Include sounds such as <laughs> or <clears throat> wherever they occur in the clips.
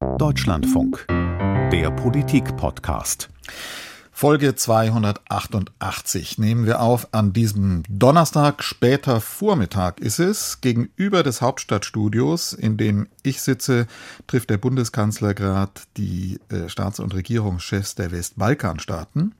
Deutschlandfunk, der Politik-Podcast. Folge 288 nehmen wir auf an diesem Donnerstag, später Vormittag ist es. Gegenüber des Hauptstadtstudios, in dem ich sitze, trifft der Bundeskanzler gerade die äh, Staats- und Regierungschefs der Westbalkanstaaten.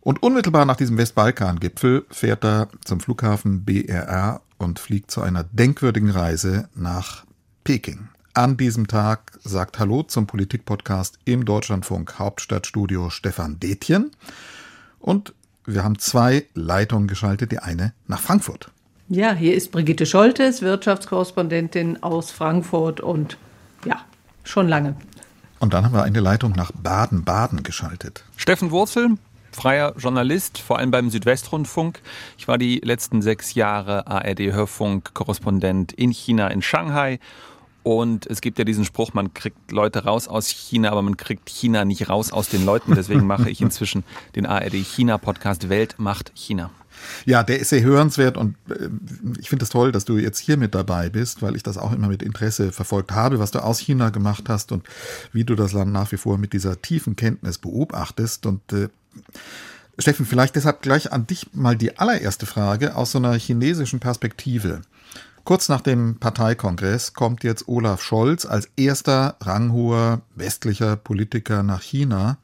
Und unmittelbar nach diesem Westbalkan-Gipfel fährt er zum Flughafen BRR und fliegt zu einer denkwürdigen Reise nach Peking an diesem Tag sagt Hallo zum Politikpodcast im Deutschlandfunk Hauptstadtstudio Stefan Detjen. Und wir haben zwei Leitungen geschaltet, die eine nach Frankfurt. Ja, hier ist Brigitte Scholtes, Wirtschaftskorrespondentin aus Frankfurt und ja, schon lange. Und dann haben wir eine Leitung nach Baden-Baden geschaltet. Steffen Wurzel, freier Journalist, vor allem beim Südwestrundfunk. Ich war die letzten sechs Jahre ARD-Hörfunk-Korrespondent in China, in Shanghai und es gibt ja diesen Spruch, man kriegt Leute raus aus China, aber man kriegt China nicht raus aus den Leuten. Deswegen mache ich inzwischen den ARD China Podcast Welt macht China. Ja, der ist sehr hörenswert und äh, ich finde es toll, dass du jetzt hier mit dabei bist, weil ich das auch immer mit Interesse verfolgt habe, was du aus China gemacht hast und wie du das Land nach wie vor mit dieser tiefen Kenntnis beobachtest. Und äh, Steffen, vielleicht deshalb gleich an dich mal die allererste Frage aus so einer chinesischen Perspektive. Kurz nach dem Parteikongress kommt jetzt Olaf Scholz als erster ranghoher westlicher Politiker nach China.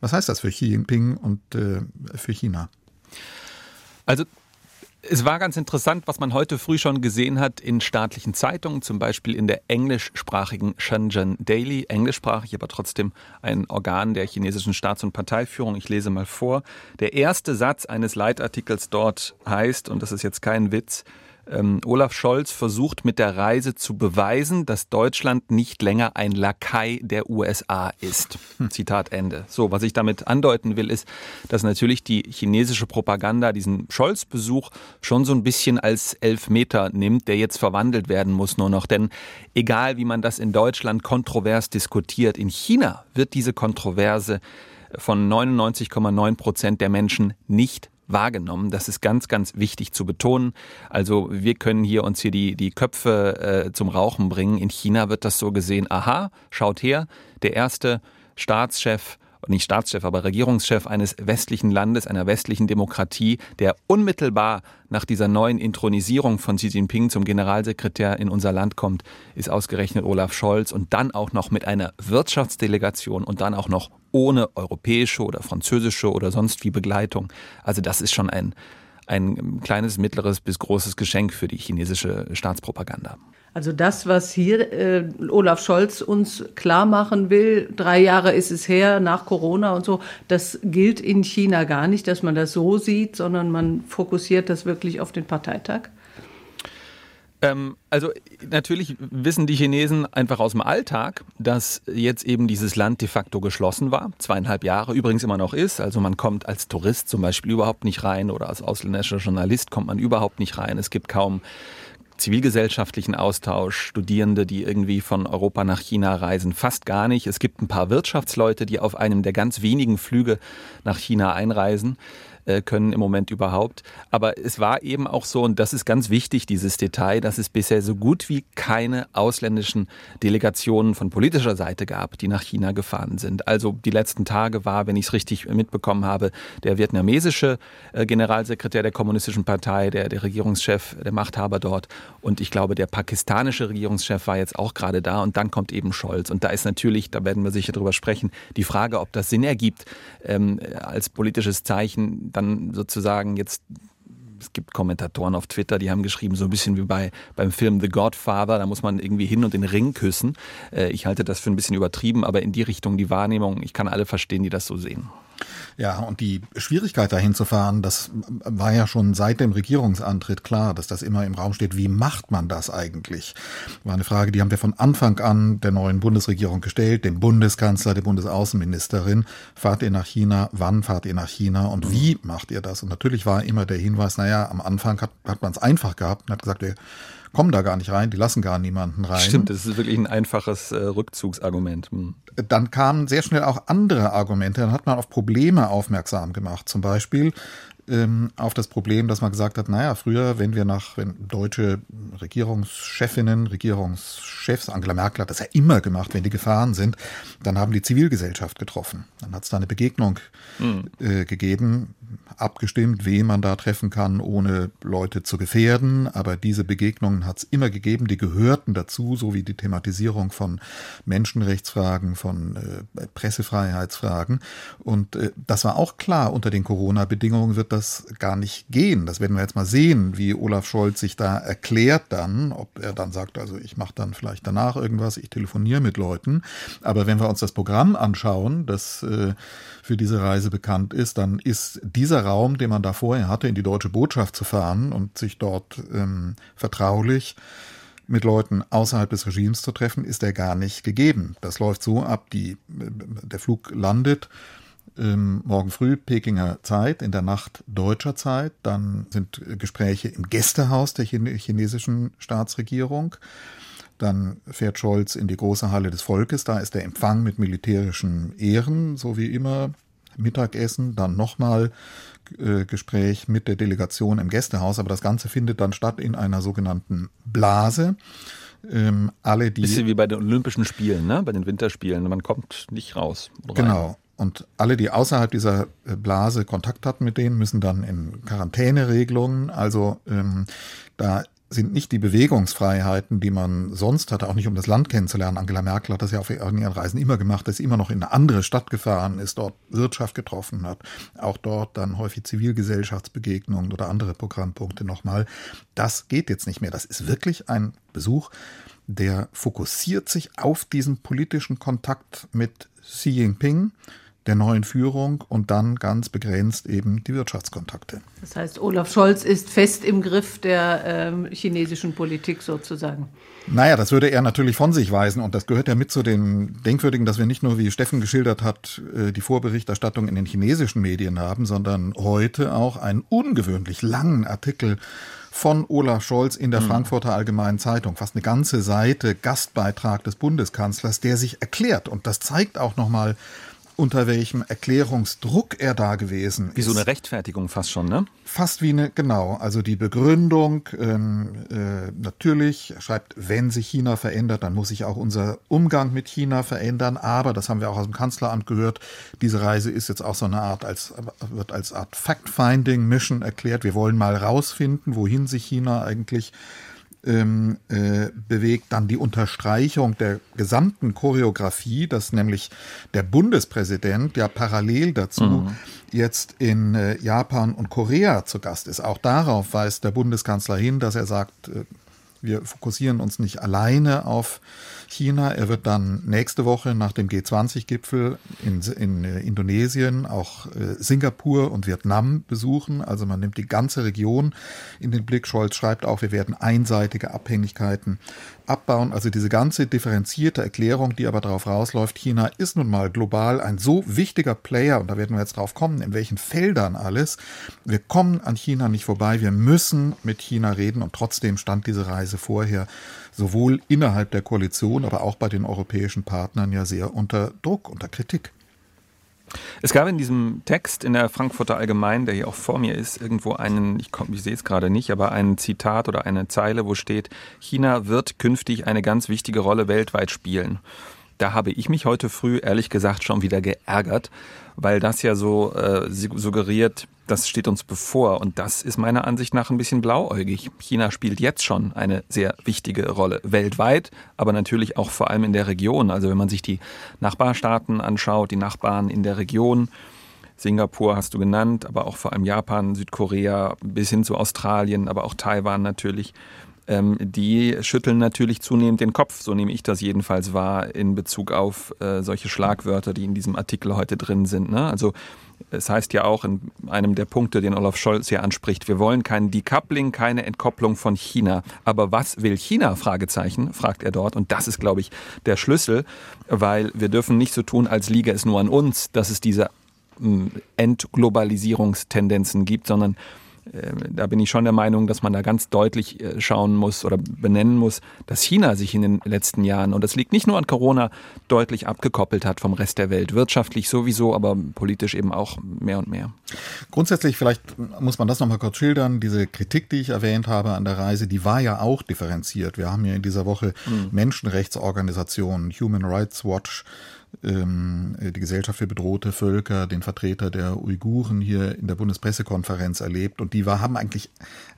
Was heißt das für Xi Jinping und äh, für China? Also es war ganz interessant, was man heute früh schon gesehen hat in staatlichen Zeitungen, zum Beispiel in der englischsprachigen Shenzhen Daily, englischsprachig, aber trotzdem ein Organ der chinesischen Staats- und Parteiführung. Ich lese mal vor. Der erste Satz eines Leitartikels dort heißt, und das ist jetzt kein Witz, ähm, Olaf Scholz versucht mit der Reise zu beweisen, dass Deutschland nicht länger ein Lakai der USA ist. Hm. Zitat Ende. So, was ich damit andeuten will, ist, dass natürlich die chinesische Propaganda diesen Scholz-Besuch schon so ein bisschen als Elfmeter nimmt, der jetzt verwandelt werden muss nur noch. Denn egal wie man das in Deutschland kontrovers diskutiert, in China wird diese Kontroverse von 99,9 Prozent der Menschen nicht wahrgenommen. Das ist ganz, ganz wichtig zu betonen. Also wir können hier uns hier die, die Köpfe äh, zum Rauchen bringen. In China wird das so gesehen, aha, schaut her, der erste Staatschef nicht Staatschef, aber Regierungschef eines westlichen Landes, einer westlichen Demokratie, der unmittelbar nach dieser neuen Intronisierung von Xi Jinping zum Generalsekretär in unser Land kommt, ist ausgerechnet Olaf Scholz und dann auch noch mit einer Wirtschaftsdelegation und dann auch noch ohne europäische oder französische oder sonst wie Begleitung. Also das ist schon ein, ein kleines, mittleres bis großes Geschenk für die chinesische Staatspropaganda. Also das, was hier äh, Olaf Scholz uns klar machen will, drei Jahre ist es her nach Corona und so, das gilt in China gar nicht, dass man das so sieht, sondern man fokussiert das wirklich auf den Parteitag. Ähm, also natürlich wissen die Chinesen einfach aus dem Alltag, dass jetzt eben dieses Land de facto geschlossen war, zweieinhalb Jahre übrigens immer noch ist. Also man kommt als Tourist zum Beispiel überhaupt nicht rein oder als ausländischer Journalist kommt man überhaupt nicht rein. Es gibt kaum zivilgesellschaftlichen Austausch, Studierende, die irgendwie von Europa nach China reisen, fast gar nicht. Es gibt ein paar Wirtschaftsleute, die auf einem der ganz wenigen Flüge nach China einreisen. Äh, können im Moment überhaupt. Aber es war eben auch so, und das ist ganz wichtig, dieses Detail, dass es bisher so gut wie keine ausländischen Delegationen von politischer Seite gab, die nach China gefahren sind. Also die letzten Tage war, wenn ich es richtig mitbekommen habe, der vietnamesische äh, Generalsekretär der Kommunistischen Partei, der, der Regierungschef, der Machthaber dort. Und ich glaube, der pakistanische Regierungschef war jetzt auch gerade da. Und dann kommt eben Scholz. Und da ist natürlich, da werden wir sicher drüber sprechen, die Frage, ob das Sinn ergibt, ähm, als politisches Zeichen dann sozusagen jetzt es gibt Kommentatoren auf Twitter, die haben geschrieben, so ein bisschen wie bei beim Film The Godfather, da muss man irgendwie hin und den Ring küssen. Äh, ich halte das für ein bisschen übertrieben, aber in die Richtung die Wahrnehmung, ich kann alle verstehen, die das so sehen. Ja, und die Schwierigkeit dahin zu fahren, das war ja schon seit dem Regierungsantritt klar, dass das immer im Raum steht. Wie macht man das eigentlich? War eine Frage, die haben wir von Anfang an der neuen Bundesregierung gestellt, dem Bundeskanzler, der Bundesaußenministerin. Fahrt ihr nach China? Wann fahrt ihr nach China? Und wie macht ihr das? Und natürlich war immer der Hinweis, naja, am Anfang hat, hat man es einfach gehabt und hat gesagt, wir kommen da gar nicht rein, die lassen gar niemanden rein. Stimmt, das ist wirklich ein einfaches äh, Rückzugsargument. Hm. Dann kamen sehr schnell auch andere Argumente, dann hat man auf Probleme aufmerksam gemacht. Zum Beispiel ähm, auf das Problem, dass man gesagt hat, naja, früher, wenn wir nach, wenn deutsche Regierungschefinnen, Regierungschefs, Angela Merkel hat das ja immer gemacht, wenn die gefahren sind, dann haben die Zivilgesellschaft getroffen. Dann hat es da eine Begegnung mhm. äh, gegeben, abgestimmt, wen man da treffen kann, ohne Leute zu gefährden. Aber diese Begegnungen hat es immer gegeben, die gehörten dazu, so wie die Thematisierung von Menschenrechtsfragen, von äh, Pressefreiheitsfragen. Und äh, das war auch klar, unter den Corona-Bedingungen wird das gar nicht gehen. Das werden wir jetzt mal sehen, wie Olaf Scholz sich da erklärt dann, ob er dann sagt, also ich mache dann vielleicht danach irgendwas, ich telefoniere mit Leuten. Aber wenn wir uns das Programm anschauen, das äh, für diese Reise bekannt ist, dann ist dieser Raum, den man da vorher hatte, in die deutsche Botschaft zu fahren und sich dort ähm, vertraulich mit Leuten außerhalb des Regimes zu treffen, ist er gar nicht gegeben. Das läuft so ab, die, der Flug landet ähm, morgen früh Pekinger Zeit, in der Nacht deutscher Zeit. Dann sind Gespräche im Gästehaus der chinesischen Staatsregierung. Dann fährt Scholz in die große Halle des Volkes. Da ist der Empfang mit militärischen Ehren, so wie immer. Mittagessen, dann nochmal äh, Gespräch mit der Delegation im Gästehaus. Aber das Ganze findet dann statt in einer sogenannten Blase. Ähm, alle die. Bisschen wie bei den Olympischen Spielen, ne? bei den Winterspielen. Man kommt nicht raus. Genau. Und alle, die außerhalb dieser äh, Blase Kontakt hatten mit denen, müssen dann in Quarantäneregelungen. Also ähm, da sind nicht die Bewegungsfreiheiten, die man sonst hatte, auch nicht um das Land kennenzulernen. Angela Merkel hat das ja auf ihren Reisen immer gemacht, dass sie immer noch in eine andere Stadt gefahren ist, dort Wirtschaft getroffen hat, auch dort dann häufig Zivilgesellschaftsbegegnungen oder andere Programmpunkte nochmal. Das geht jetzt nicht mehr. Das ist wirklich ein Besuch, der fokussiert sich auf diesen politischen Kontakt mit Xi Jinping der neuen Führung und dann ganz begrenzt eben die Wirtschaftskontakte. Das heißt, Olaf Scholz ist fest im Griff der ähm, chinesischen Politik sozusagen. Naja, das würde er natürlich von sich weisen und das gehört ja mit zu den Denkwürdigen, dass wir nicht nur, wie Steffen geschildert hat, äh, die Vorberichterstattung in den chinesischen Medien haben, sondern heute auch einen ungewöhnlich langen Artikel von Olaf Scholz in der mhm. Frankfurter Allgemeinen Zeitung. Fast eine ganze Seite Gastbeitrag des Bundeskanzlers, der sich erklärt. Und das zeigt auch nochmal, unter welchem Erklärungsdruck er da gewesen ist. Wie so eine Rechtfertigung fast schon, ne? Fast wie eine, genau. Also die Begründung, ähm, äh, natürlich, er schreibt, wenn sich China verändert, dann muss sich auch unser Umgang mit China verändern. Aber, das haben wir auch aus dem Kanzleramt gehört, diese Reise ist jetzt auch so eine Art, als, wird als Art Fact-Finding-Mission erklärt. Wir wollen mal rausfinden, wohin sich China eigentlich ähm, äh, bewegt dann die Unterstreichung der gesamten Choreografie, dass nämlich der Bundespräsident ja parallel dazu mhm. jetzt in äh, Japan und Korea zu Gast ist. Auch darauf weist der Bundeskanzler hin, dass er sagt, äh, wir fokussieren uns nicht alleine auf China. Er wird dann nächste Woche nach dem G20-Gipfel in, in äh, Indonesien auch äh, Singapur und Vietnam besuchen. Also man nimmt die ganze Region in den Blick. Scholz schreibt auch, wir werden einseitige Abhängigkeiten abbauen. Also diese ganze differenzierte Erklärung, die aber darauf rausläuft, China ist nun mal global ein so wichtiger Player, und da werden wir jetzt drauf kommen, in welchen Feldern alles. Wir kommen an China nicht vorbei, wir müssen mit China reden und trotzdem stand diese Reise vorher sowohl innerhalb der Koalition, aber auch bei den europäischen Partnern ja sehr unter Druck, unter Kritik. Es gab in diesem Text in der Frankfurter Allgemein, der hier auch vor mir ist, irgendwo einen, ich, komm, ich sehe es gerade nicht, aber ein Zitat oder eine Zeile, wo steht, China wird künftig eine ganz wichtige Rolle weltweit spielen. Da habe ich mich heute früh ehrlich gesagt schon wieder geärgert, weil das ja so äh, suggeriert, das steht uns bevor und das ist meiner Ansicht nach ein bisschen blauäugig. China spielt jetzt schon eine sehr wichtige Rolle weltweit, aber natürlich auch vor allem in der Region. Also wenn man sich die Nachbarstaaten anschaut, die Nachbarn in der Region, Singapur hast du genannt, aber auch vor allem Japan, Südkorea bis hin zu Australien, aber auch Taiwan natürlich ähm, die schütteln natürlich zunehmend den Kopf, so nehme ich das jedenfalls wahr, in Bezug auf äh, solche Schlagwörter, die in diesem Artikel heute drin sind. Ne? Also es heißt ja auch in einem der Punkte, den Olaf Scholz hier anspricht, wir wollen kein Decoupling, keine Entkopplung von China. Aber was will China? Fragezeichen, fragt er dort. Und das ist, glaube ich, der Schlüssel, weil wir dürfen nicht so tun, als liege es nur an uns, dass es diese hm, Entglobalisierungstendenzen gibt, sondern da bin ich schon der Meinung, dass man da ganz deutlich äh, schauen muss oder benennen muss, dass China sich in den letzten Jahren, und das liegt nicht nur an Corona, deutlich abgekoppelt hat vom Rest der Welt. Wirtschaftlich sowieso, aber politisch eben auch mehr und mehr. Grundsätzlich, vielleicht muss man das nochmal kurz schildern, diese Kritik, die ich erwähnt habe an der Reise, die war ja auch differenziert. Wir haben ja in dieser Woche mhm. Menschenrechtsorganisationen, Human Rights Watch, ähm, die Gesellschaft für bedrohte Völker, den Vertreter der Uiguren hier in der Bundespressekonferenz erlebt. Und die war, haben eigentlich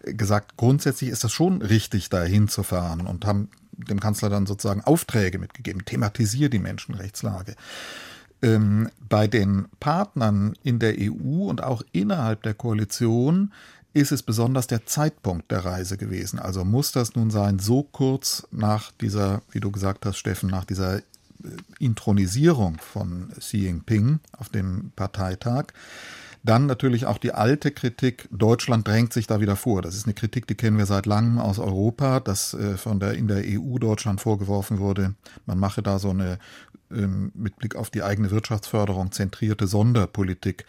gesagt, grundsätzlich ist das schon richtig, da hinzufahren und haben dem Kanzler dann sozusagen Aufträge mitgegeben, thematisiert die Menschenrechtslage. Ähm, bei den Partnern in der EU und auch innerhalb der Koalition ist es besonders der Zeitpunkt der Reise gewesen. Also muss das nun sein, so kurz nach dieser, wie du gesagt hast, Steffen, nach dieser Intronisierung von Xi Jinping auf dem Parteitag. Dann natürlich auch die alte Kritik, Deutschland drängt sich da wieder vor. Das ist eine Kritik, die kennen wir seit langem aus Europa, dass äh, von der in der EU Deutschland vorgeworfen wurde, man mache da so eine ähm, mit Blick auf die eigene Wirtschaftsförderung zentrierte Sonderpolitik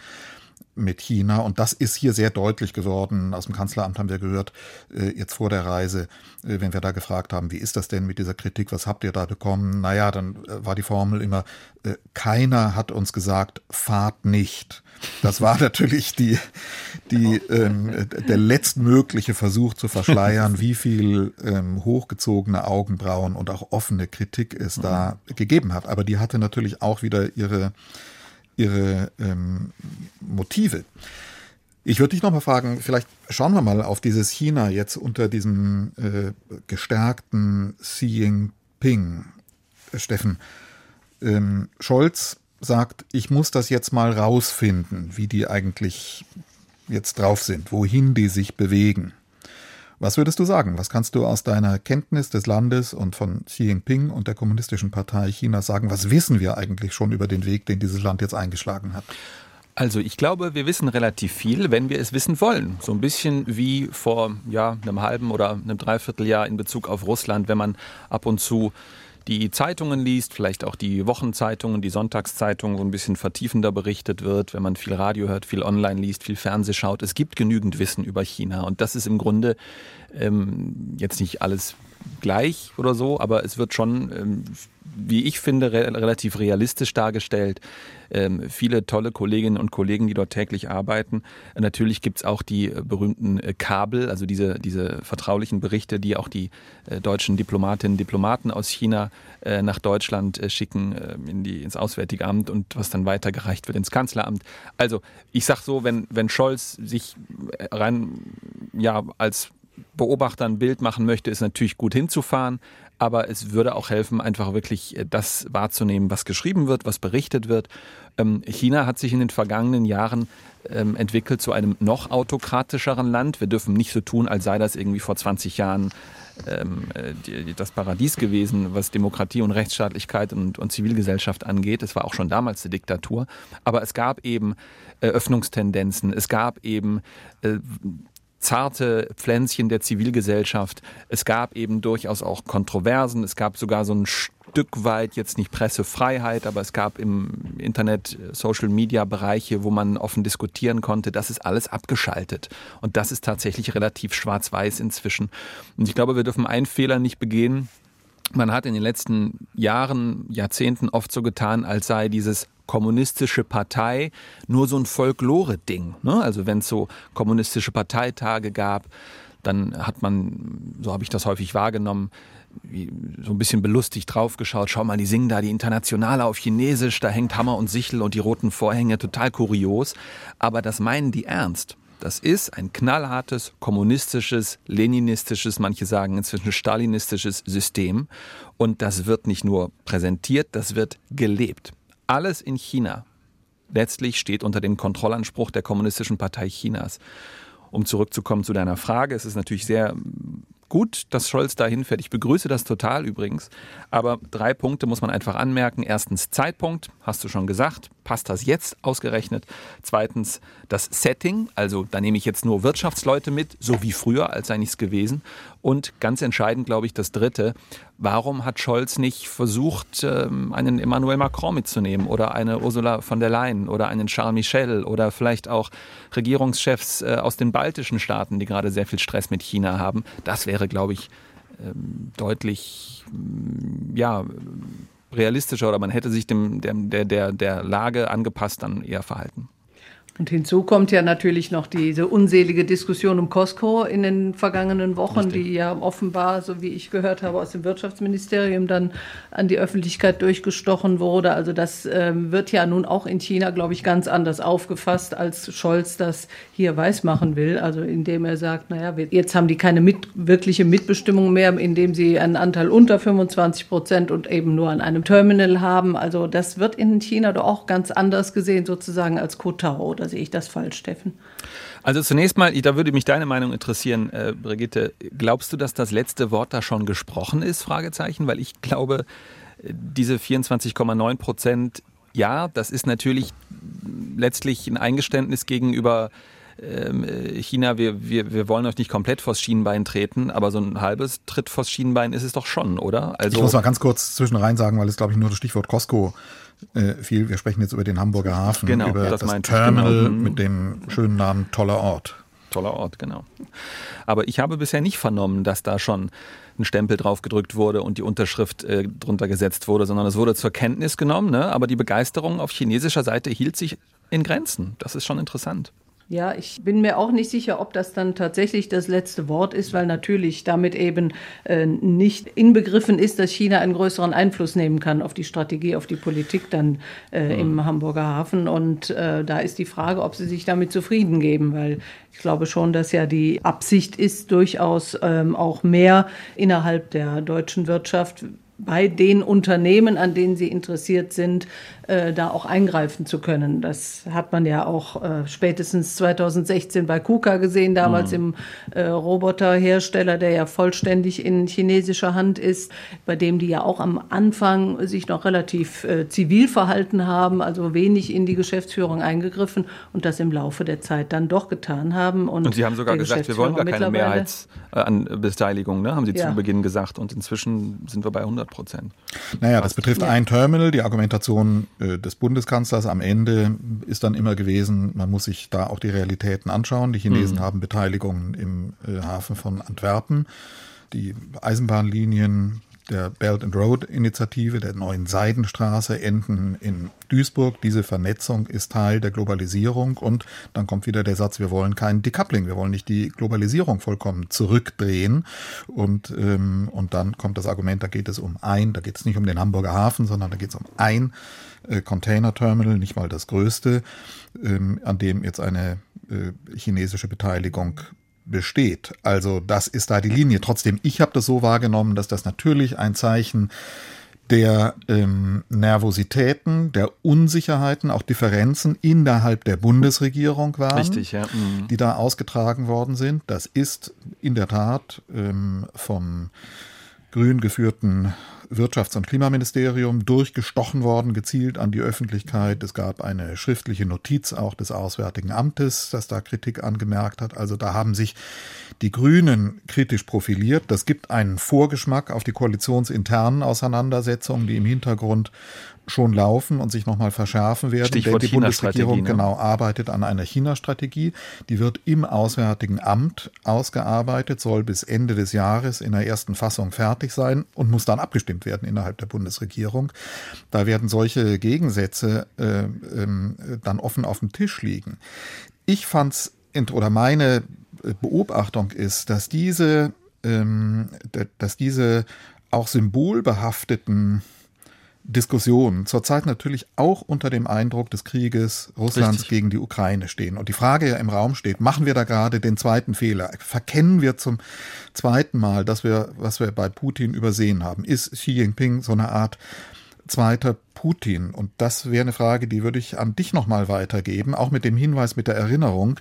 mit China. Und das ist hier sehr deutlich geworden. Aus dem Kanzleramt haben wir gehört, äh, jetzt vor der Reise, äh, wenn wir da gefragt haben, wie ist das denn mit dieser Kritik, was habt ihr da bekommen? Naja, dann äh, war die Formel immer, keiner hat uns gesagt, fahrt nicht. Das war <laughs> natürlich die, die, ähm, der letztmögliche Versuch zu verschleiern, wie viel ähm, hochgezogene Augenbrauen und auch offene Kritik es da gegeben hat. Aber die hatte natürlich auch wieder ihre ihre ähm, Motive. Ich würde dich noch mal fragen, vielleicht schauen wir mal auf dieses China jetzt unter diesem äh, gestärkten Xi Jinping. Steffen, ähm, Scholz sagt, ich muss das jetzt mal rausfinden, wie die eigentlich jetzt drauf sind, wohin die sich bewegen. Was würdest du sagen? Was kannst du aus deiner Kenntnis des Landes und von Xi Jinping und der Kommunistischen Partei Chinas sagen? Was wissen wir eigentlich schon über den Weg, den dieses Land jetzt eingeschlagen hat? Also ich glaube, wir wissen relativ viel, wenn wir es wissen wollen. So ein bisschen wie vor ja, einem halben oder einem Dreivierteljahr in Bezug auf Russland, wenn man ab und zu die Zeitungen liest, vielleicht auch die Wochenzeitungen, die Sonntagszeitungen, wo ein bisschen vertiefender berichtet wird, wenn man viel Radio hört, viel online liest, viel Fernseh schaut. Es gibt genügend Wissen über China und das ist im Grunde ähm, jetzt nicht alles gleich oder so, aber es wird schon, ähm, wie ich finde, re relativ realistisch dargestellt. Ähm, viele tolle Kolleginnen und Kollegen, die dort täglich arbeiten. Natürlich gibt's auch die äh, berühmten äh, Kabel, also diese, diese vertraulichen Berichte, die auch die äh, deutschen Diplomatinnen und Diplomaten aus China nach Deutschland schicken, äh, in die, ins Auswärtige Amt und was dann weitergereicht wird ins Kanzleramt. Also ich sag so, wenn, wenn Scholz sich rein ja als Beobachter ein Bild machen möchte, ist natürlich gut hinzufahren. Aber es würde auch helfen, einfach wirklich äh, das wahrzunehmen, was geschrieben wird, was berichtet wird. Ähm, China hat sich in den vergangenen Jahren ähm, entwickelt zu einem noch autokratischeren Land. Wir dürfen nicht so tun, als sei das irgendwie vor 20 Jahren ähm, äh, das Paradies gewesen, was Demokratie und Rechtsstaatlichkeit und, und Zivilgesellschaft angeht. Es war auch schon damals die Diktatur. Aber es gab eben Öffnungstendenzen. Es gab eben äh, zarte Pflänzchen der Zivilgesellschaft. Es gab eben durchaus auch Kontroversen. Es gab sogar so ein Stück weit jetzt nicht Pressefreiheit, aber es gab im Internet, äh, Social Media Bereiche, wo man offen diskutieren konnte. Das ist alles abgeschaltet. Und das ist tatsächlich relativ schwarz-weiß inzwischen. Und ich glaube, wir dürfen einen Fehler nicht begehen. Man hat in den letzten Jahren, Jahrzehnten oft so getan, als sei dieses kommunistische Partei nur so ein Folklore-Ding. Ne? Also wenn es so kommunistische Parteitage gab, dann hat man, so habe ich das häufig wahrgenommen, so ein bisschen belustigt draufgeschaut. Schau mal, die singen da die Internationale auf Chinesisch, da hängt Hammer und Sichel und die roten Vorhänge, total kurios. Aber das meinen die ernst. Das ist ein knallhartes, kommunistisches, leninistisches, manche sagen inzwischen stalinistisches System. Und das wird nicht nur präsentiert, das wird gelebt. Alles in China letztlich steht unter dem Kontrollanspruch der Kommunistischen Partei Chinas. Um zurückzukommen zu deiner Frage, es ist natürlich sehr gut, dass Scholz da hinfährt. Ich begrüße das total übrigens. Aber drei Punkte muss man einfach anmerken. Erstens Zeitpunkt, hast du schon gesagt. Passt das jetzt ausgerechnet? Zweitens das Setting, also da nehme ich jetzt nur Wirtschaftsleute mit, so wie früher, als sei nichts gewesen. Und ganz entscheidend, glaube ich, das Dritte, warum hat Scholz nicht versucht, ähm, einen Emmanuel Macron mitzunehmen oder eine Ursula von der Leyen oder einen Charles Michel oder vielleicht auch Regierungschefs äh, aus den baltischen Staaten, die gerade sehr viel Stress mit China haben? Das wäre, glaube ich, ähm, deutlich, mm, ja, realistischer oder man hätte sich dem, der, der, der Lage angepasst dann eher verhalten. Und hinzu kommt ja natürlich noch diese unselige Diskussion um Costco in den vergangenen Wochen, Richtig. die ja offenbar, so wie ich gehört habe, aus dem Wirtschaftsministerium dann an die Öffentlichkeit durchgestochen wurde. Also das äh, wird ja nun auch in China, glaube ich, ganz anders aufgefasst, als Scholz das hier weismachen will. Also indem er sagt, naja, jetzt haben die keine mit, wirkliche Mitbestimmung mehr, indem sie einen Anteil unter 25 Prozent und eben nur an einem Terminal haben. Also das wird in China doch auch ganz anders gesehen, sozusagen als Kotau oder sehe ich das falsch, Steffen? Also zunächst mal, da würde mich deine Meinung interessieren, äh, Brigitte. Glaubst du, dass das letzte Wort da schon gesprochen ist? Fragezeichen, weil ich glaube, diese 24,9 Prozent, ja, das ist natürlich letztlich ein Eingeständnis gegenüber ähm, China, wir, wir, wir wollen euch nicht komplett vors Schienbein treten, aber so ein halbes Tritt vors Schienbein ist es doch schon, oder? Also ich muss mal ganz kurz zwischenrein sagen, weil es, glaube ich, nur das Stichwort Costco äh, viel. Wir sprechen jetzt über den Hamburger Hafen, genau, über das, das Terminal genau. mit dem schönen Namen Toller Ort. Toller Ort, genau. Aber ich habe bisher nicht vernommen, dass da schon ein Stempel drauf gedrückt wurde und die Unterschrift äh, drunter gesetzt wurde, sondern es wurde zur Kenntnis genommen. Ne? Aber die Begeisterung auf chinesischer Seite hielt sich in Grenzen. Das ist schon interessant. Ja, ich bin mir auch nicht sicher, ob das dann tatsächlich das letzte Wort ist, weil natürlich damit eben äh, nicht inbegriffen ist, dass China einen größeren Einfluss nehmen kann auf die Strategie, auf die Politik dann äh, mhm. im Hamburger Hafen. Und äh, da ist die Frage, ob sie sich damit zufrieden geben, weil ich glaube schon, dass ja die Absicht ist, durchaus ähm, auch mehr innerhalb der deutschen Wirtschaft bei den Unternehmen, an denen sie interessiert sind, äh, da auch eingreifen zu können. Das hat man ja auch äh, spätestens 2016 bei KUKA gesehen, damals mhm. im äh, Roboterhersteller, der ja vollständig in chinesischer Hand ist, bei dem die ja auch am Anfang sich noch relativ äh, zivil verhalten haben, also wenig in die Geschäftsführung eingegriffen und das im Laufe der Zeit dann doch getan haben. Und, und Sie haben sogar gesagt, wir wollen gar keine Mehrheitsbeteiligung, ne? haben Sie ja. zu Beginn gesagt. Und inzwischen sind wir bei 100 Prozent. Naja, das betrifft ja. ein Terminal. Die Argumentation äh, des Bundeskanzlers am Ende ist dann immer gewesen, man muss sich da auch die Realitäten anschauen. Die Chinesen mhm. haben Beteiligungen im äh, Hafen von Antwerpen. Die Eisenbahnlinien der Belt and Road Initiative, der neuen Seidenstraße enden in Duisburg. Diese Vernetzung ist Teil der Globalisierung und dann kommt wieder der Satz, wir wollen kein Decoupling, wir wollen nicht die Globalisierung vollkommen zurückdrehen und, ähm, und dann kommt das Argument, da geht es um ein, da geht es nicht um den Hamburger Hafen, sondern da geht es um ein äh, Container Terminal, nicht mal das größte, ähm, an dem jetzt eine äh, chinesische Beteiligung besteht. Also das ist da die Linie. Trotzdem, ich habe das so wahrgenommen, dass das natürlich ein Zeichen der ähm, Nervositäten, der Unsicherheiten, auch Differenzen innerhalb der Bundesregierung waren, Richtig, ja. mhm. die da ausgetragen worden sind. Das ist in der Tat ähm, vom grün geführten Wirtschafts- und Klimaministerium durchgestochen worden, gezielt an die Öffentlichkeit. Es gab eine schriftliche Notiz auch des Auswärtigen Amtes, das da Kritik angemerkt hat. Also da haben sich die Grünen kritisch profiliert. Das gibt einen Vorgeschmack auf die koalitionsinternen Auseinandersetzungen, die im Hintergrund schon laufen und sich nochmal verschärfen werden. Stichwort die Bundesregierung ne? genau arbeitet an einer China-Strategie. Die wird im Auswärtigen Amt ausgearbeitet, soll bis Ende des Jahres in der ersten Fassung fertig sein und muss dann abgestimmt werden innerhalb der Bundesregierung. Da werden solche Gegensätze äh, äh, dann offen auf dem Tisch liegen. Ich fand's oder meine Beobachtung ist, dass diese, ähm, dass diese auch symbolbehafteten Diskussionen zurzeit natürlich auch unter dem Eindruck des Krieges Russlands Richtig. gegen die Ukraine stehen. Und die Frage ja im Raum steht, machen wir da gerade den zweiten Fehler? Verkennen wir zum zweiten Mal, dass wir, was wir bei Putin übersehen haben? Ist Xi Jinping so eine Art zweiter Putin? Und das wäre eine Frage, die würde ich an dich nochmal weitergeben, auch mit dem Hinweis, mit der Erinnerung,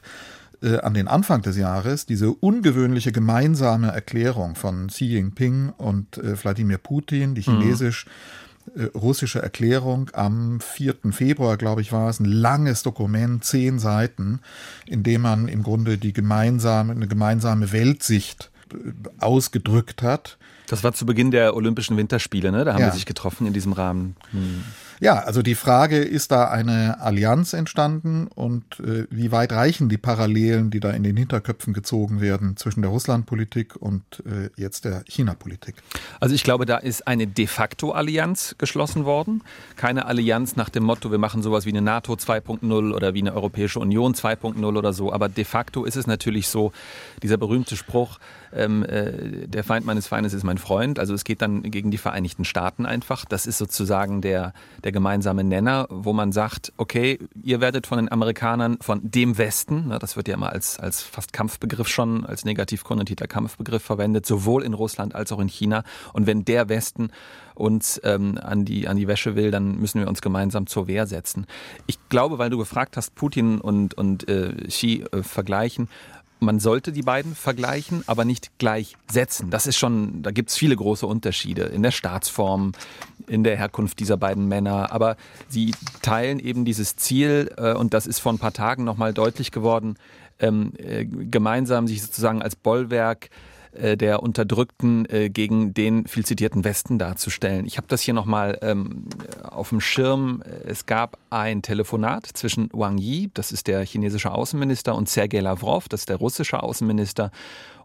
äh, an den Anfang des Jahres diese ungewöhnliche gemeinsame Erklärung von Xi Jinping und äh, Wladimir Putin, die mhm. chinesisch äh, russische Erklärung am 4. Februar, glaube ich, war es ein langes Dokument, zehn Seiten, in dem man im Grunde die gemeinsame, eine gemeinsame Weltsicht äh, ausgedrückt hat. Das war zu Beginn der Olympischen Winterspiele, ne? Da haben ja. wir sich getroffen in diesem Rahmen. Hm. Ja, also die Frage, ist da eine Allianz entstanden und äh, wie weit reichen die Parallelen, die da in den Hinterköpfen gezogen werden zwischen der Russlandpolitik und äh, jetzt der China-Politik? Also ich glaube, da ist eine de facto Allianz geschlossen worden. Keine Allianz nach dem Motto, wir machen sowas wie eine NATO 2.0 oder wie eine Europäische Union 2.0 oder so. Aber de facto ist es natürlich so, dieser berühmte Spruch, ähm, äh, der Feind meines Feindes ist mein Freund. Also es geht dann gegen die Vereinigten Staaten einfach. Das ist sozusagen der, der gemeinsame Nenner, wo man sagt, okay, ihr werdet von den Amerikanern, von dem Westen, ne, das wird ja immer als, als fast Kampfbegriff schon, als negativ konnotierter Kampfbegriff verwendet, sowohl in Russland als auch in China. Und wenn der Westen uns ähm, an, die, an die Wäsche will, dann müssen wir uns gemeinsam zur Wehr setzen. Ich glaube, weil du gefragt hast, Putin und, und äh, Xi äh, vergleichen, man sollte die beiden vergleichen, aber nicht gleichsetzen. Das ist schon, da gibt es viele große Unterschiede in der Staatsform, in der Herkunft dieser beiden Männer. Aber sie teilen eben dieses Ziel, äh, und das ist vor ein paar Tagen nochmal deutlich geworden, ähm, äh, gemeinsam sich sozusagen als Bollwerk äh, der Unterdrückten äh, gegen den viel zitierten Westen darzustellen. Ich habe das hier nochmal ähm, auf dem Schirm. Es gab ein Telefonat zwischen Wang Yi, das ist der chinesische Außenminister, und Sergei Lavrov, das ist der russische Außenminister.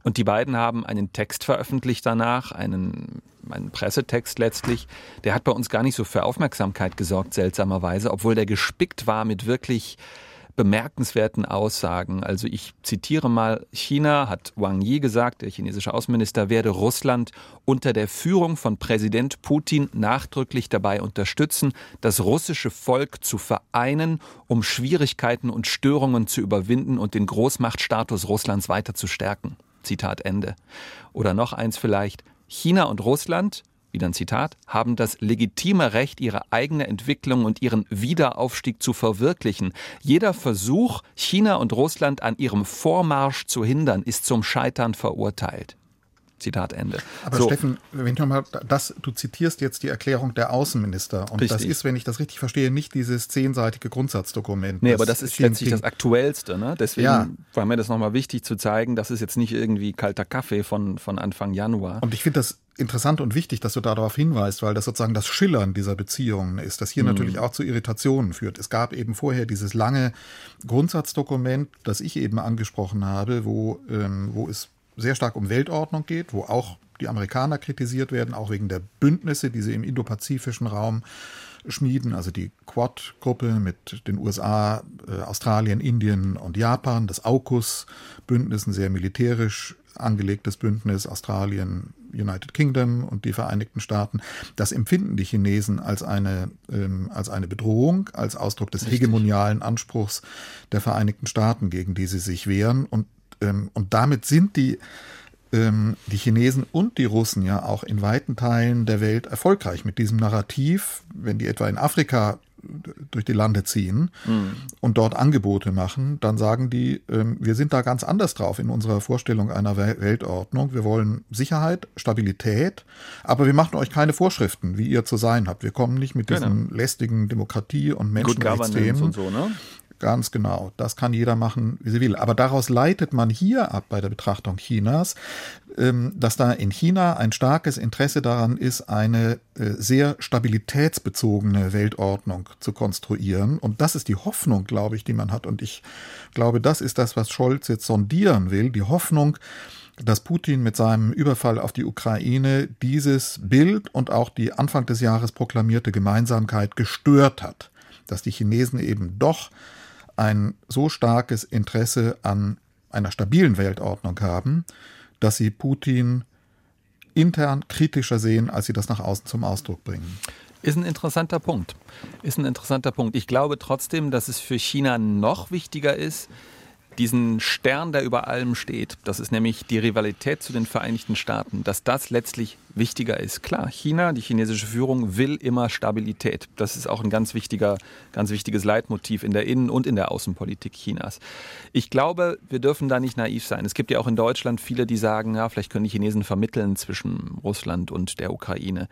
Und die beiden haben einen Text veröffentlicht danach, einen, einen Pressetext letztlich. Der hat bei uns gar nicht so für Aufmerksamkeit gesorgt, seltsamerweise, obwohl der gespickt war mit wirklich bemerkenswerten Aussagen. Also ich zitiere mal, China hat Wang Yi gesagt, der chinesische Außenminister werde Russland unter der Führung von Präsident Putin nachdrücklich dabei unterstützen, das russische Volk zu vereinen, um Schwierigkeiten und Störungen zu überwinden und den Großmachtstatus Russlands weiter zu stärken. Zitat Ende. Oder noch eins vielleicht. China und Russland wieder ein Zitat, haben das legitime Recht, ihre eigene Entwicklung und ihren Wiederaufstieg zu verwirklichen. Jeder Versuch, China und Russland an ihrem Vormarsch zu hindern, ist zum Scheitern verurteilt. Zitat Ende. Aber so. Steffen, wenn ich nochmal, das, du zitierst jetzt die Erklärung der Außenminister. Und richtig. das ist, wenn ich das richtig verstehe, nicht dieses zehnseitige Grundsatzdokument. Nee, aber das ist letztlich das Aktuellste. Ne? Deswegen ja. war mir das nochmal wichtig zu zeigen, das ist jetzt nicht irgendwie kalter Kaffee von, von Anfang Januar. Und ich finde das interessant und wichtig, dass du darauf hinweist, weil das sozusagen das Schillern dieser Beziehungen ist, das hier mhm. natürlich auch zu Irritationen führt. Es gab eben vorher dieses lange Grundsatzdokument, das ich eben angesprochen habe, wo, ähm, wo es sehr stark um Weltordnung geht, wo auch die Amerikaner kritisiert werden, auch wegen der Bündnisse, die sie im indopazifischen Raum schmieden, also die Quad-Gruppe mit den USA, äh, Australien, Indien und Japan, das AUKUS-Bündnis, ein sehr militärisch angelegtes Bündnis, Australien, United Kingdom und die Vereinigten Staaten. Das empfinden die Chinesen als eine, ähm, als eine Bedrohung, als Ausdruck des Richtig. hegemonialen Anspruchs der Vereinigten Staaten, gegen die sie sich wehren. Und, ähm, und damit sind die ähm, die Chinesen und die Russen ja auch in weiten Teilen der Welt erfolgreich mit diesem Narrativ, wenn die etwa in Afrika durch die Lande ziehen mhm. und dort Angebote machen, dann sagen die, ähm, wir sind da ganz anders drauf in unserer Vorstellung einer Weltordnung. Wir wollen Sicherheit, Stabilität, aber wir machen euch keine Vorschriften, wie ihr zu sein habt. Wir kommen nicht mit genau. diesen lästigen Demokratie- und Menschenrechtsthemen. Und so, ne? Ganz genau. Das kann jeder machen, wie sie will. Aber daraus leitet man hier ab bei der Betrachtung Chinas, ähm, dass da in China ein starkes Interesse daran ist, eine äh, sehr stabilitätsbezogene Weltordnung zu konstruieren. Und das ist die Hoffnung, glaube ich, die man hat. Und ich glaube, das ist das, was Scholz jetzt sondieren will. Die Hoffnung, dass Putin mit seinem Überfall auf die Ukraine dieses Bild und auch die Anfang des Jahres proklamierte Gemeinsamkeit gestört hat. Dass die Chinesen eben doch ein so starkes Interesse an einer stabilen Weltordnung haben, dass sie Putin intern kritischer sehen, als sie das nach außen zum Ausdruck bringen. Ist ein interessanter Punkt. Ist ein interessanter Punkt. Ich glaube trotzdem, dass es für China noch wichtiger ist, diesen Stern, der über allem steht, das ist nämlich die Rivalität zu den Vereinigten Staaten, dass das letztlich wichtiger ist. Klar, China, die chinesische Führung will immer Stabilität. Das ist auch ein ganz wichtiger, ganz wichtiges Leitmotiv in der Innen- und in der Außenpolitik Chinas. Ich glaube, wir dürfen da nicht naiv sein. Es gibt ja auch in Deutschland viele, die sagen, ja, vielleicht können die Chinesen vermitteln zwischen Russland und der Ukraine.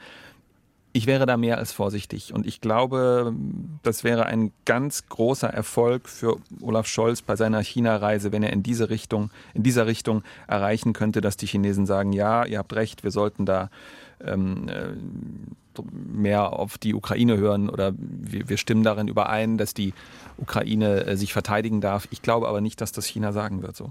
Ich wäre da mehr als vorsichtig und ich glaube, das wäre ein ganz großer Erfolg für Olaf Scholz bei seiner China-Reise, wenn er in diese Richtung, in dieser Richtung erreichen könnte, dass die Chinesen sagen, ja, ihr habt recht, wir sollten da ähm, äh, mehr auf die Ukraine hören oder wir, wir, stimmen darin überein, dass die Ukraine äh, sich verteidigen darf. Ich glaube aber nicht, dass das China sagen wird so.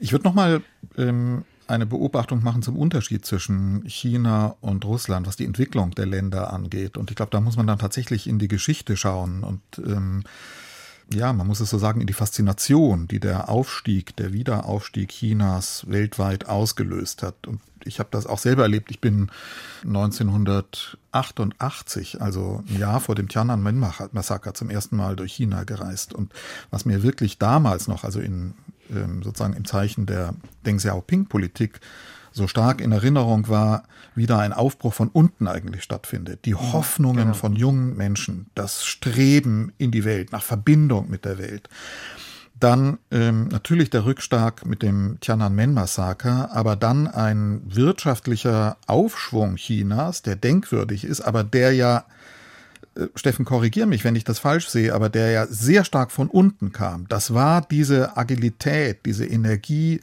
Ich würde noch mal ähm, eine Beobachtung machen zum Unterschied zwischen China und Russland, was die Entwicklung der Länder angeht. Und ich glaube, da muss man dann tatsächlich in die Geschichte schauen und ähm, ja, man muss es so sagen, in die Faszination, die der Aufstieg, der Wiederaufstieg Chinas weltweit ausgelöst hat. Und ich habe das auch selber erlebt. Ich bin 1988, also ein Jahr vor dem Tiananmen-Massaker, zum ersten Mal durch China gereist. Und was mir wirklich damals noch, also in sozusagen im Zeichen der Deng Xiaoping-Politik so stark in Erinnerung war, wie da ein Aufbruch von unten eigentlich stattfindet. Die mhm, Hoffnungen genau. von jungen Menschen, das Streben in die Welt, nach Verbindung mit der Welt. Dann ähm, natürlich der Rückschlag mit dem Tiananmen-Massaker, aber dann ein wirtschaftlicher Aufschwung Chinas, der denkwürdig ist, aber der ja Steffen, korrigier mich, wenn ich das falsch sehe, aber der ja sehr stark von unten kam. Das war diese Agilität, diese Energie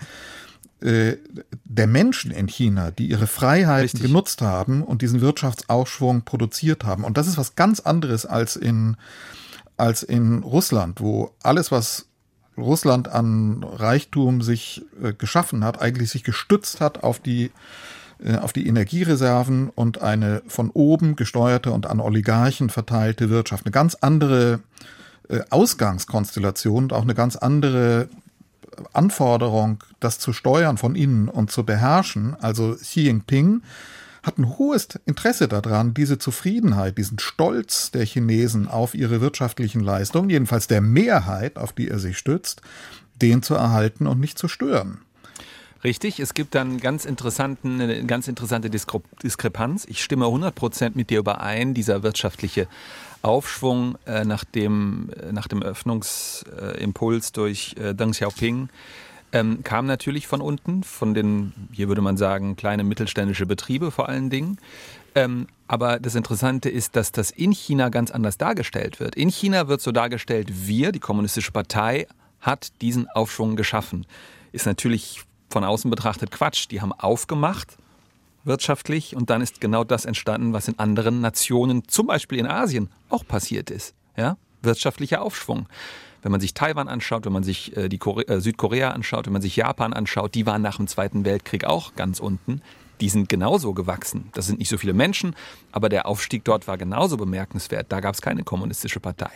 äh, der Menschen in China, die ihre Freiheiten Richtig. genutzt haben und diesen Wirtschaftsaufschwung produziert haben. Und das ist was ganz anderes als in, als in Russland, wo alles, was Russland an Reichtum sich äh, geschaffen hat, eigentlich sich gestützt hat auf die äh, auf die Energiereserven und eine von oben gesteuerte und an Oligarchen verteilte Wirtschaft. Eine ganz andere äh, Ausgangskonstellation und auch eine ganz andere Anforderung, das zu steuern von innen und zu beherrschen. Also Xi Jinping hat ein hohes Interesse daran, diese Zufriedenheit, diesen Stolz der Chinesen auf ihre wirtschaftlichen Leistungen, jedenfalls der Mehrheit, auf die er sich stützt, den zu erhalten und nicht zu stören. Richtig, es gibt dann ganz interessanten, eine ganz interessante Diskrepanz. Ich stimme 100 Prozent mit dir überein, dieser wirtschaftliche Aufschwung äh, nach, dem, äh, nach dem Öffnungsimpuls durch äh, Deng Xiaoping ähm, kam natürlich von unten, von den, hier würde man sagen, kleine mittelständische Betriebe vor allen Dingen. Ähm, aber das Interessante ist, dass das in China ganz anders dargestellt wird. In China wird so dargestellt, wir, die Kommunistische Partei, hat diesen Aufschwung geschaffen. Ist natürlich von außen betrachtet Quatsch. Die haben aufgemacht wirtschaftlich und dann ist genau das entstanden, was in anderen Nationen, zum Beispiel in Asien, auch passiert ist. Ja? Wirtschaftlicher Aufschwung. Wenn man sich Taiwan anschaut, wenn man sich äh, die äh, Südkorea anschaut, wenn man sich Japan anschaut, die waren nach dem Zweiten Weltkrieg auch ganz unten. Die sind genauso gewachsen. Das sind nicht so viele Menschen, aber der Aufstieg dort war genauso bemerkenswert. Da gab es keine kommunistische Partei.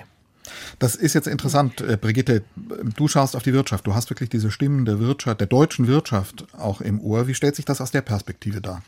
Das ist jetzt interessant, äh, Brigitte. Du schaust auf die Wirtschaft. Du hast wirklich diese Stimmen der Wirtschaft, der deutschen Wirtschaft auch im Ohr. Wie stellt sich das aus der Perspektive dar?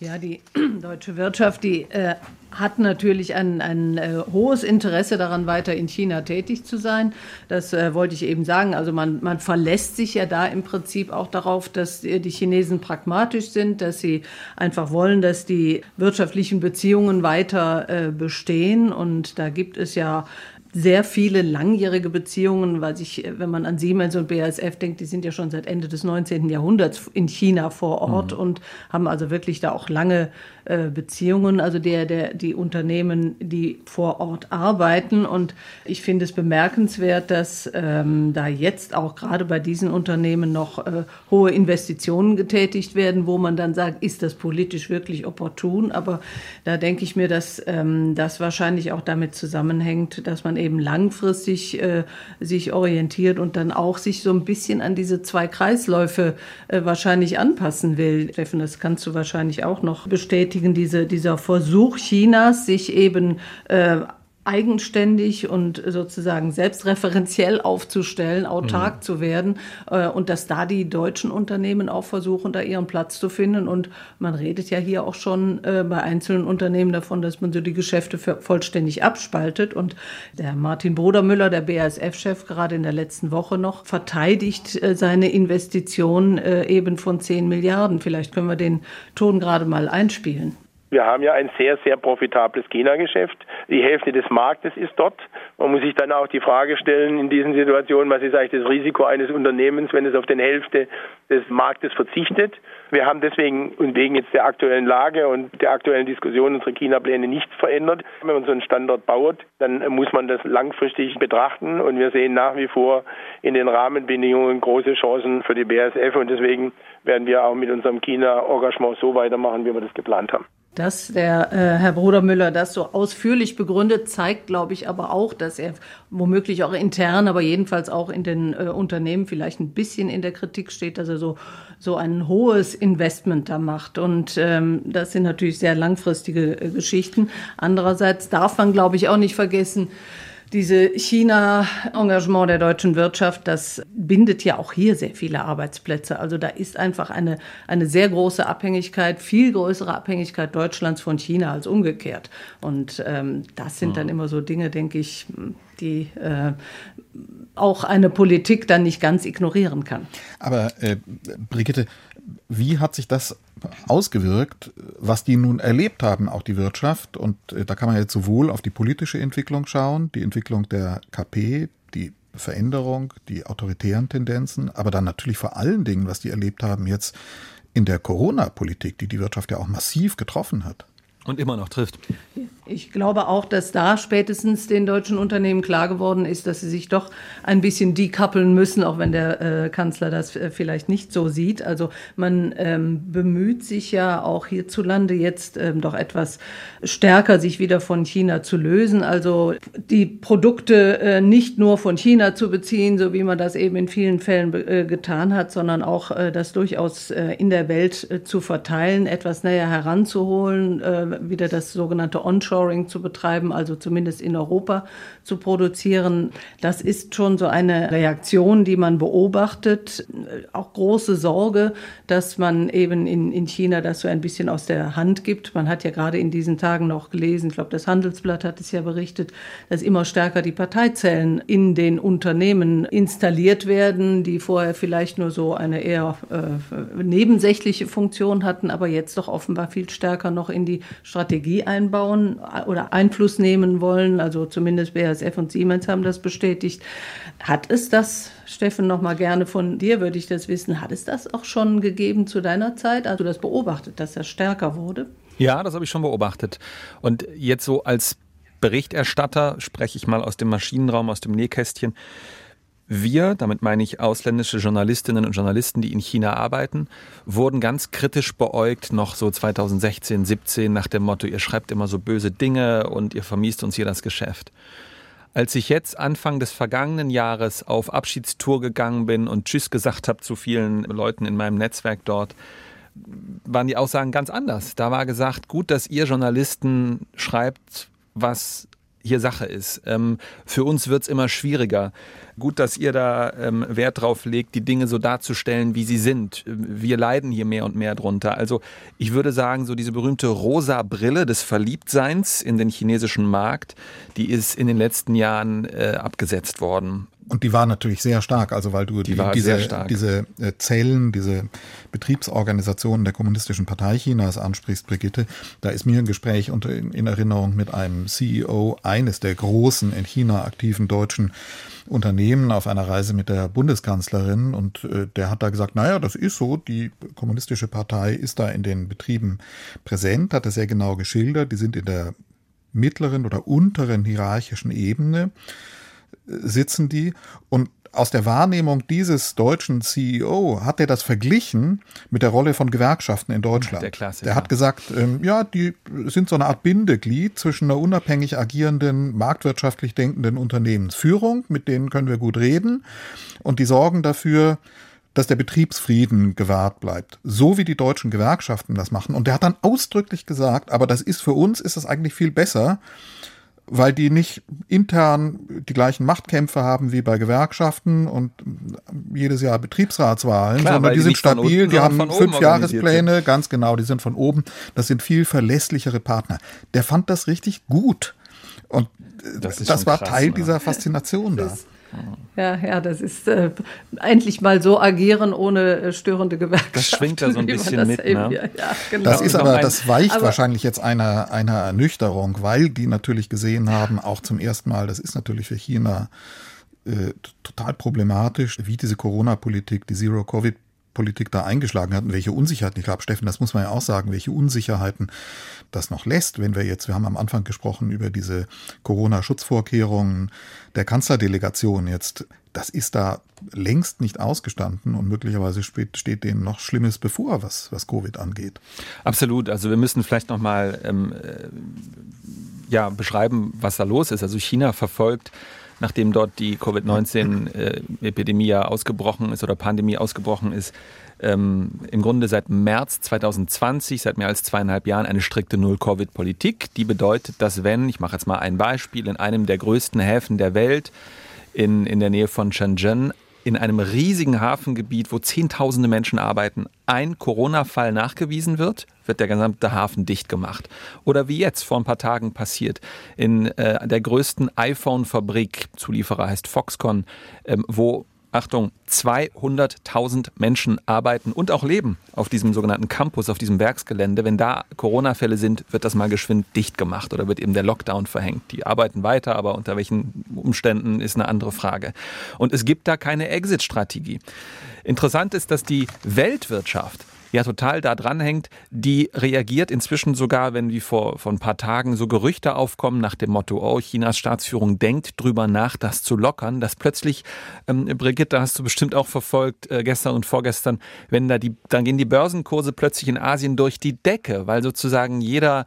Ja, die <clears throat> deutsche Wirtschaft, die äh, hat natürlich ein, ein äh, hohes Interesse daran, weiter in China tätig zu sein. Das äh, wollte ich eben sagen. Also man, man verlässt sich ja da im Prinzip auch darauf, dass die Chinesen pragmatisch sind, dass sie einfach wollen, dass die wirtschaftlichen Beziehungen weiter äh, bestehen. Und da gibt es ja sehr viele langjährige Beziehungen, weil sich, wenn man an Siemens und BASF denkt, die sind ja schon seit Ende des 19. Jahrhunderts in China vor Ort mhm. und haben also wirklich da auch lange äh, Beziehungen, also der, der, die Unternehmen, die vor Ort arbeiten. Und ich finde es bemerkenswert, dass ähm, da jetzt auch gerade bei diesen Unternehmen noch äh, hohe Investitionen getätigt werden, wo man dann sagt, ist das politisch wirklich opportun? Aber da denke ich mir, dass ähm, das wahrscheinlich auch damit zusammenhängt, dass man eben langfristig äh, sich orientiert und dann auch sich so ein bisschen an diese zwei Kreisläufe äh, wahrscheinlich anpassen will. Steffen, das kannst du wahrscheinlich auch noch bestätigen bestätigen, diese, dieser Versuch Chinas, sich eben äh, eigenständig und sozusagen selbstreferenziell aufzustellen, autark mhm. zu werden äh, und dass da die deutschen Unternehmen auch versuchen, da ihren Platz zu finden. Und man redet ja hier auch schon äh, bei einzelnen Unternehmen davon, dass man so die Geschäfte vollständig abspaltet. Und der Martin Brodermüller, der BASF-Chef, gerade in der letzten Woche noch, verteidigt äh, seine Investition eben von 10 Milliarden. Vielleicht können wir den Ton gerade mal einspielen. Wir haben ja ein sehr, sehr profitables China-Geschäft. Die Hälfte des Marktes ist dort Man muss sich dann auch die Frage stellen in diesen Situationen, was ist eigentlich das Risiko eines Unternehmens, wenn es auf den Hälfte des Marktes verzichtet. Wir haben deswegen und wegen jetzt der aktuellen Lage und der aktuellen Diskussion unsere China-Pläne nicht verändert. Wenn man so einen Standort baut, dann muss man das langfristig betrachten und wir sehen nach wie vor in den Rahmenbedingungen große Chancen für die BASF und deswegen werden wir auch mit unserem China-Engagement so weitermachen, wie wir das geplant haben. Dass der äh, Herr Brudermüller das so ausführlich begründet, zeigt, glaube ich, aber auch, dass er womöglich auch intern, aber jedenfalls auch in den äh, Unternehmen vielleicht ein bisschen in der Kritik steht, dass er so so ein hohes Investment da macht. Und ähm, das sind natürlich sehr langfristige äh, Geschichten. Andererseits darf man, glaube ich, auch nicht vergessen, diese China-Engagement der deutschen Wirtschaft, das bindet ja auch hier sehr viele Arbeitsplätze. Also da ist einfach eine, eine sehr große Abhängigkeit, viel größere Abhängigkeit Deutschlands von China als umgekehrt. Und ähm, das sind dann immer so Dinge, denke ich, die äh, auch eine Politik dann nicht ganz ignorieren kann. Aber äh, Brigitte, wie hat sich das ausgewirkt, was die nun erlebt haben, auch die Wirtschaft? Und äh, da kann man jetzt sowohl auf die politische Entwicklung schauen, die Entwicklung der KP, die Veränderung, die autoritären Tendenzen, aber dann natürlich vor allen Dingen, was die erlebt haben jetzt in der Corona-Politik, die die Wirtschaft ja auch massiv getroffen hat. Und immer noch trifft. Ich glaube auch, dass da spätestens den deutschen Unternehmen klar geworden ist, dass sie sich doch ein bisschen dekoppeln müssen, auch wenn der äh, Kanzler das äh, vielleicht nicht so sieht. Also man ähm, bemüht sich ja auch hierzulande jetzt ähm, doch etwas stärker, sich wieder von China zu lösen. Also die Produkte äh, nicht nur von China zu beziehen, so wie man das eben in vielen Fällen äh, getan hat, sondern auch äh, das durchaus in der Welt zu verteilen, etwas näher heranzuholen, wieder das sogenannte Onshore Onshoring zu betreiben, also zumindest in Europa zu produzieren. Das ist schon so eine Reaktion, die man beobachtet. Auch große Sorge, dass man eben in, in China das so ein bisschen aus der Hand gibt. Man hat ja gerade in diesen Tagen noch gelesen, ich glaube, das Handelsblatt hat es ja berichtet, dass immer stärker die Parteizellen in den Unternehmen installiert werden, die vorher vielleicht nur so eine eher äh, nebensächliche Funktion hatten, aber jetzt doch offenbar viel stärker noch in die Strategie einbauen oder Einfluss nehmen wollen. Also zumindest BASF und Siemens haben das bestätigt. Hat es das, Steffen, noch mal gerne von dir würde ich das wissen, hat es das auch schon gegeben zu deiner Zeit? Also das beobachtet, dass er stärker wurde? Ja, das habe ich schon beobachtet. Und jetzt so als Berichterstatter spreche ich mal aus dem Maschinenraum, aus dem Nähkästchen. Wir, damit meine ich ausländische Journalistinnen und Journalisten, die in China arbeiten, wurden ganz kritisch beäugt, noch so 2016, 17, nach dem Motto, ihr schreibt immer so böse Dinge und ihr vermiest uns hier das Geschäft. Als ich jetzt Anfang des vergangenen Jahres auf Abschiedstour gegangen bin und Tschüss gesagt habe zu vielen Leuten in meinem Netzwerk dort, waren die Aussagen ganz anders. Da war gesagt, gut, dass ihr Journalisten schreibt, was hier Sache ist. Ähm, für uns wird es immer schwieriger. Gut, dass ihr da ähm, Wert drauf legt, die Dinge so darzustellen, wie sie sind. Wir leiden hier mehr und mehr drunter. Also ich würde sagen, so diese berühmte rosa Brille des Verliebtseins in den chinesischen Markt, die ist in den letzten Jahren äh, abgesetzt worden. Und die war natürlich sehr stark, also weil du die die, diese, diese äh, Zellen, diese Betriebsorganisationen der Kommunistischen Partei Chinas ansprichst, Brigitte. Da ist mir ein Gespräch unter, in Erinnerung mit einem CEO eines der großen in China aktiven deutschen Unternehmen auf einer Reise mit der Bundeskanzlerin. Und äh, der hat da gesagt, naja, das ist so, die kommunistische Partei ist da in den Betrieben präsent, hat er sehr genau geschildert, die sind in der mittleren oder unteren hierarchischen Ebene sitzen die und aus der Wahrnehmung dieses deutschen CEO hat er das verglichen mit der Rolle von Gewerkschaften in Deutschland. Der, Klassiker. der hat gesagt, ähm, ja, die sind so eine Art Bindeglied zwischen einer unabhängig agierenden, marktwirtschaftlich denkenden Unternehmensführung, mit denen können wir gut reden, und die sorgen dafür, dass der Betriebsfrieden gewahrt bleibt. So wie die deutschen Gewerkschaften das machen. Und der hat dann ausdrücklich gesagt, aber das ist für uns, ist das eigentlich viel besser, weil die nicht intern die gleichen Machtkämpfe haben wie bei Gewerkschaften und jedes Jahr Betriebsratswahlen, Klar, sondern die, die sind stabil, unten, die haben fünf Jahrespläne, ganz genau, die sind von oben. Das sind viel verlässlichere Partner. Der fand das richtig gut. Und das, das war krass, Teil oder? dieser Faszination da. Ja, ja, das ist äh, endlich mal so agieren ohne äh, störende Gewerkschaften. Das schwingt da so ein bisschen mit. Ne? Ja, genau. Das ist aber, das weicht aber, wahrscheinlich jetzt einer, einer Ernüchterung, weil die natürlich gesehen haben, auch zum ersten Mal, das ist natürlich für China äh, total problematisch, wie diese Corona-Politik, die Zero-Covid Politik da eingeschlagen hat und welche Unsicherheiten, ich glaube, Steffen, das muss man ja auch sagen, welche Unsicherheiten das noch lässt, wenn wir jetzt, wir haben am Anfang gesprochen über diese Corona-Schutzvorkehrungen der Kanzlerdelegation jetzt, das ist da längst nicht ausgestanden und möglicherweise steht, denen noch Schlimmes bevor, was, was Covid angeht. Absolut. Also wir müssen vielleicht nochmal ähm, äh, ja, beschreiben, was da los ist. Also China verfolgt nachdem dort die Covid-19-Epidemie ja ausgebrochen ist oder Pandemie ausgebrochen ist, ähm, im Grunde seit März 2020, seit mehr als zweieinhalb Jahren, eine strikte Null-Covid-Politik. Die bedeutet, dass wenn, ich mache jetzt mal ein Beispiel, in einem der größten Häfen der Welt, in, in der Nähe von Shenzhen, in einem riesigen Hafengebiet, wo Zehntausende Menschen arbeiten, ein Corona-Fall nachgewiesen wird, wird der gesamte Hafen dicht gemacht. Oder wie jetzt vor ein paar Tagen passiert, in äh, der größten iPhone-Fabrik, Zulieferer heißt Foxconn, ähm, wo Achtung, 200.000 Menschen arbeiten und auch leben auf diesem sogenannten Campus, auf diesem Werksgelände. Wenn da Corona-Fälle sind, wird das mal geschwind dicht gemacht oder wird eben der Lockdown verhängt. Die arbeiten weiter, aber unter welchen Umständen ist eine andere Frage. Und es gibt da keine Exit-Strategie. Interessant ist, dass die Weltwirtschaft ja total da dran hängt, die reagiert inzwischen sogar, wenn wie vor, vor ein paar Tagen so Gerüchte aufkommen nach dem Motto, oh, Chinas Staatsführung denkt drüber nach, das zu lockern, dass plötzlich, ähm, Brigitte, hast du bestimmt auch verfolgt, äh, gestern und vorgestern, wenn da die, dann gehen die Börsenkurse plötzlich in Asien durch die Decke, weil sozusagen jeder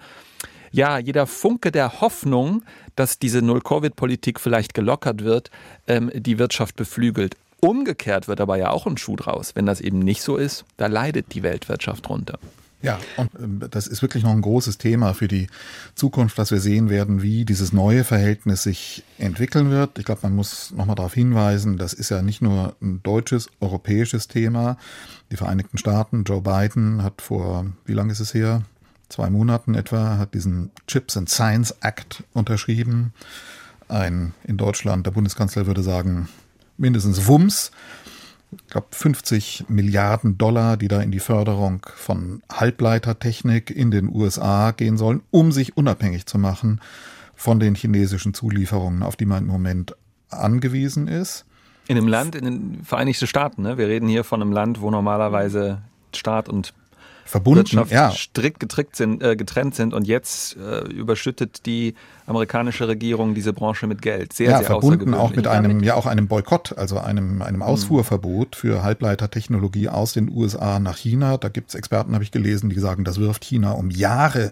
ja, jeder Funke der Hoffnung, dass diese Null-Covid-Politik vielleicht gelockert wird, ähm, die Wirtschaft beflügelt. Umgekehrt wird aber ja auch ein Schuh draus. Wenn das eben nicht so ist, da leidet die Weltwirtschaft drunter. Ja, und ähm, das ist wirklich noch ein großes Thema für die Zukunft, dass wir sehen werden, wie dieses neue Verhältnis sich entwickeln wird. Ich glaube, man muss nochmal darauf hinweisen, das ist ja nicht nur ein deutsches, europäisches Thema. Die Vereinigten Staaten, Joe Biden hat vor, wie lange ist es her? Zwei Monaten etwa, hat diesen Chips and Science Act unterschrieben. Ein, in Deutschland, der Bundeskanzler würde sagen, mindestens Wumms. Ich glaube 50 Milliarden Dollar, die da in die Förderung von Halbleitertechnik in den USA gehen sollen, um sich unabhängig zu machen von den chinesischen Zulieferungen, auf die man im Moment angewiesen ist. In einem Land, in den Vereinigten Staaten, ne? Wir reden hier von einem Land, wo normalerweise Staat und verbunden, Wirtschaft ja. strikt sind, äh, getrennt sind und jetzt äh, überschüttet die amerikanische Regierung diese Branche mit Geld. Sehr, ja, sehr verbunden auch mit einem, ja auch einem Boykott, also einem, einem Ausfuhrverbot für Halbleitertechnologie aus den USA nach China. Da gibt es Experten, habe ich gelesen, die sagen, das wirft China um Jahre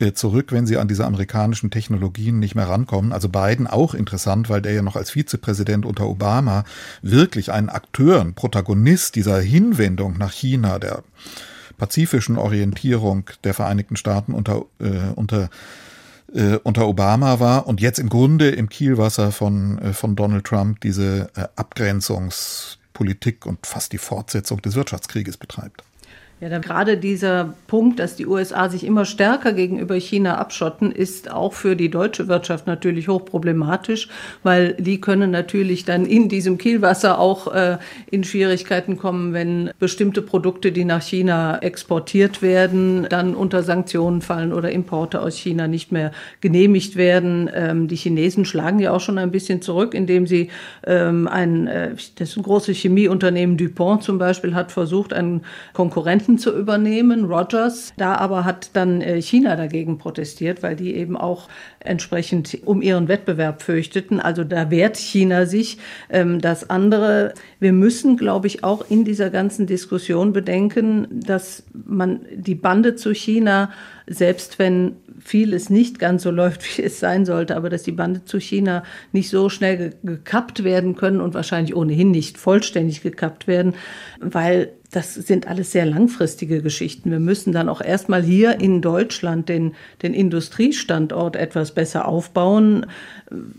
äh, zurück, wenn sie an diese amerikanischen Technologien nicht mehr rankommen. Also Biden auch interessant, weil der ja noch als Vizepräsident unter Obama wirklich ein Akteur, ein Protagonist dieser Hinwendung nach China, der pazifischen Orientierung der Vereinigten Staaten unter, äh, unter, äh, unter Obama war und jetzt im Grunde im Kielwasser von, äh, von Donald Trump diese äh, Abgrenzungspolitik und fast die Fortsetzung des Wirtschaftskrieges betreibt. Ja, dann gerade dieser Punkt, dass die USA sich immer stärker gegenüber China abschotten, ist auch für die deutsche Wirtschaft natürlich hochproblematisch, weil die können natürlich dann in diesem Kielwasser auch äh, in Schwierigkeiten kommen, wenn bestimmte Produkte, die nach China exportiert werden, dann unter Sanktionen fallen oder Importe aus China nicht mehr genehmigt werden. Ähm, die Chinesen schlagen ja auch schon ein bisschen zurück, indem sie ähm, ein, äh, das große Chemieunternehmen DuPont zum Beispiel hat versucht, einen Konkurrenten Konkurrenten zu übernehmen, Rogers. Da aber hat dann äh, China dagegen protestiert, weil die eben auch entsprechend um ihren Wettbewerb fürchteten. Also da wehrt China sich. Ähm, das andere, wir müssen, glaube ich, auch in dieser ganzen Diskussion bedenken, dass man die Bande zu China, selbst wenn vieles nicht ganz so läuft, <laughs> wie es sein sollte, aber dass die Bande zu China nicht so schnell gekappt werden können und wahrscheinlich ohnehin nicht vollständig gekappt werden, weil das sind alles sehr langfristige Geschichten. Wir müssen dann auch erstmal hier in Deutschland den, den Industriestandort etwas besser aufbauen.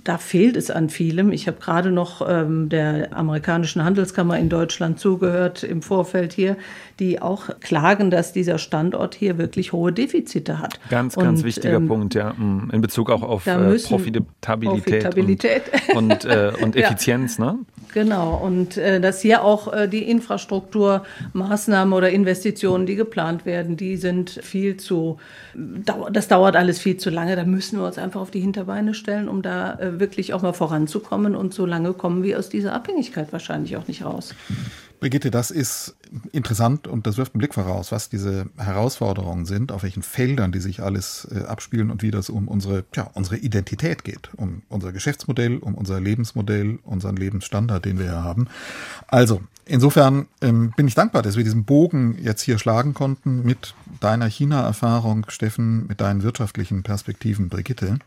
Da fehlt es an vielem. Ich habe gerade noch ähm, der amerikanischen Handelskammer in Deutschland zugehört im Vorfeld hier, die auch klagen, dass dieser Standort hier wirklich hohe Defizite hat. Ganz, ganz und, wichtiger ähm, Punkt, ja. Mm, in Bezug auch auf äh, Profitabilität, Profitabilität. Und, und, äh, und <laughs> Effizienz, ja. ne? Genau, und äh, dass hier auch äh, die Infrastrukturmaßnahmen oder Investitionen, die geplant werden, die sind viel zu, das dauert alles viel zu lange. Da müssen wir uns einfach auf die Hinterbeine stellen, um da äh, wirklich auch mal voranzukommen. Und so lange kommen wir aus dieser Abhängigkeit wahrscheinlich auch nicht raus. Brigitte, das ist interessant und das wirft einen Blick voraus, was diese Herausforderungen sind, auf welchen Feldern die sich alles äh, abspielen und wie das um unsere, ja, unsere Identität geht, um unser Geschäftsmodell, um unser Lebensmodell, unseren Lebensstandard, den wir hier haben. Also, insofern ähm, bin ich dankbar, dass wir diesen Bogen jetzt hier schlagen konnten mit deiner China-Erfahrung, Steffen, mit deinen wirtschaftlichen Perspektiven, Brigitte.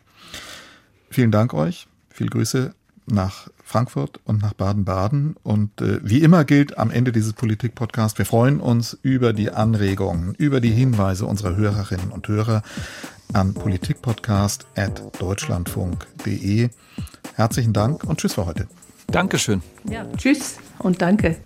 Vielen Dank euch. Viel Grüße nach Frankfurt und nach Baden-Baden. Und äh, wie immer gilt am Ende dieses Politik-Podcasts, wir freuen uns über die Anregungen, über die Hinweise unserer Hörerinnen und Hörer an politikpodcast.deutschlandfunk.de. Herzlichen Dank und tschüss für heute. Dankeschön. Ja, tschüss und danke.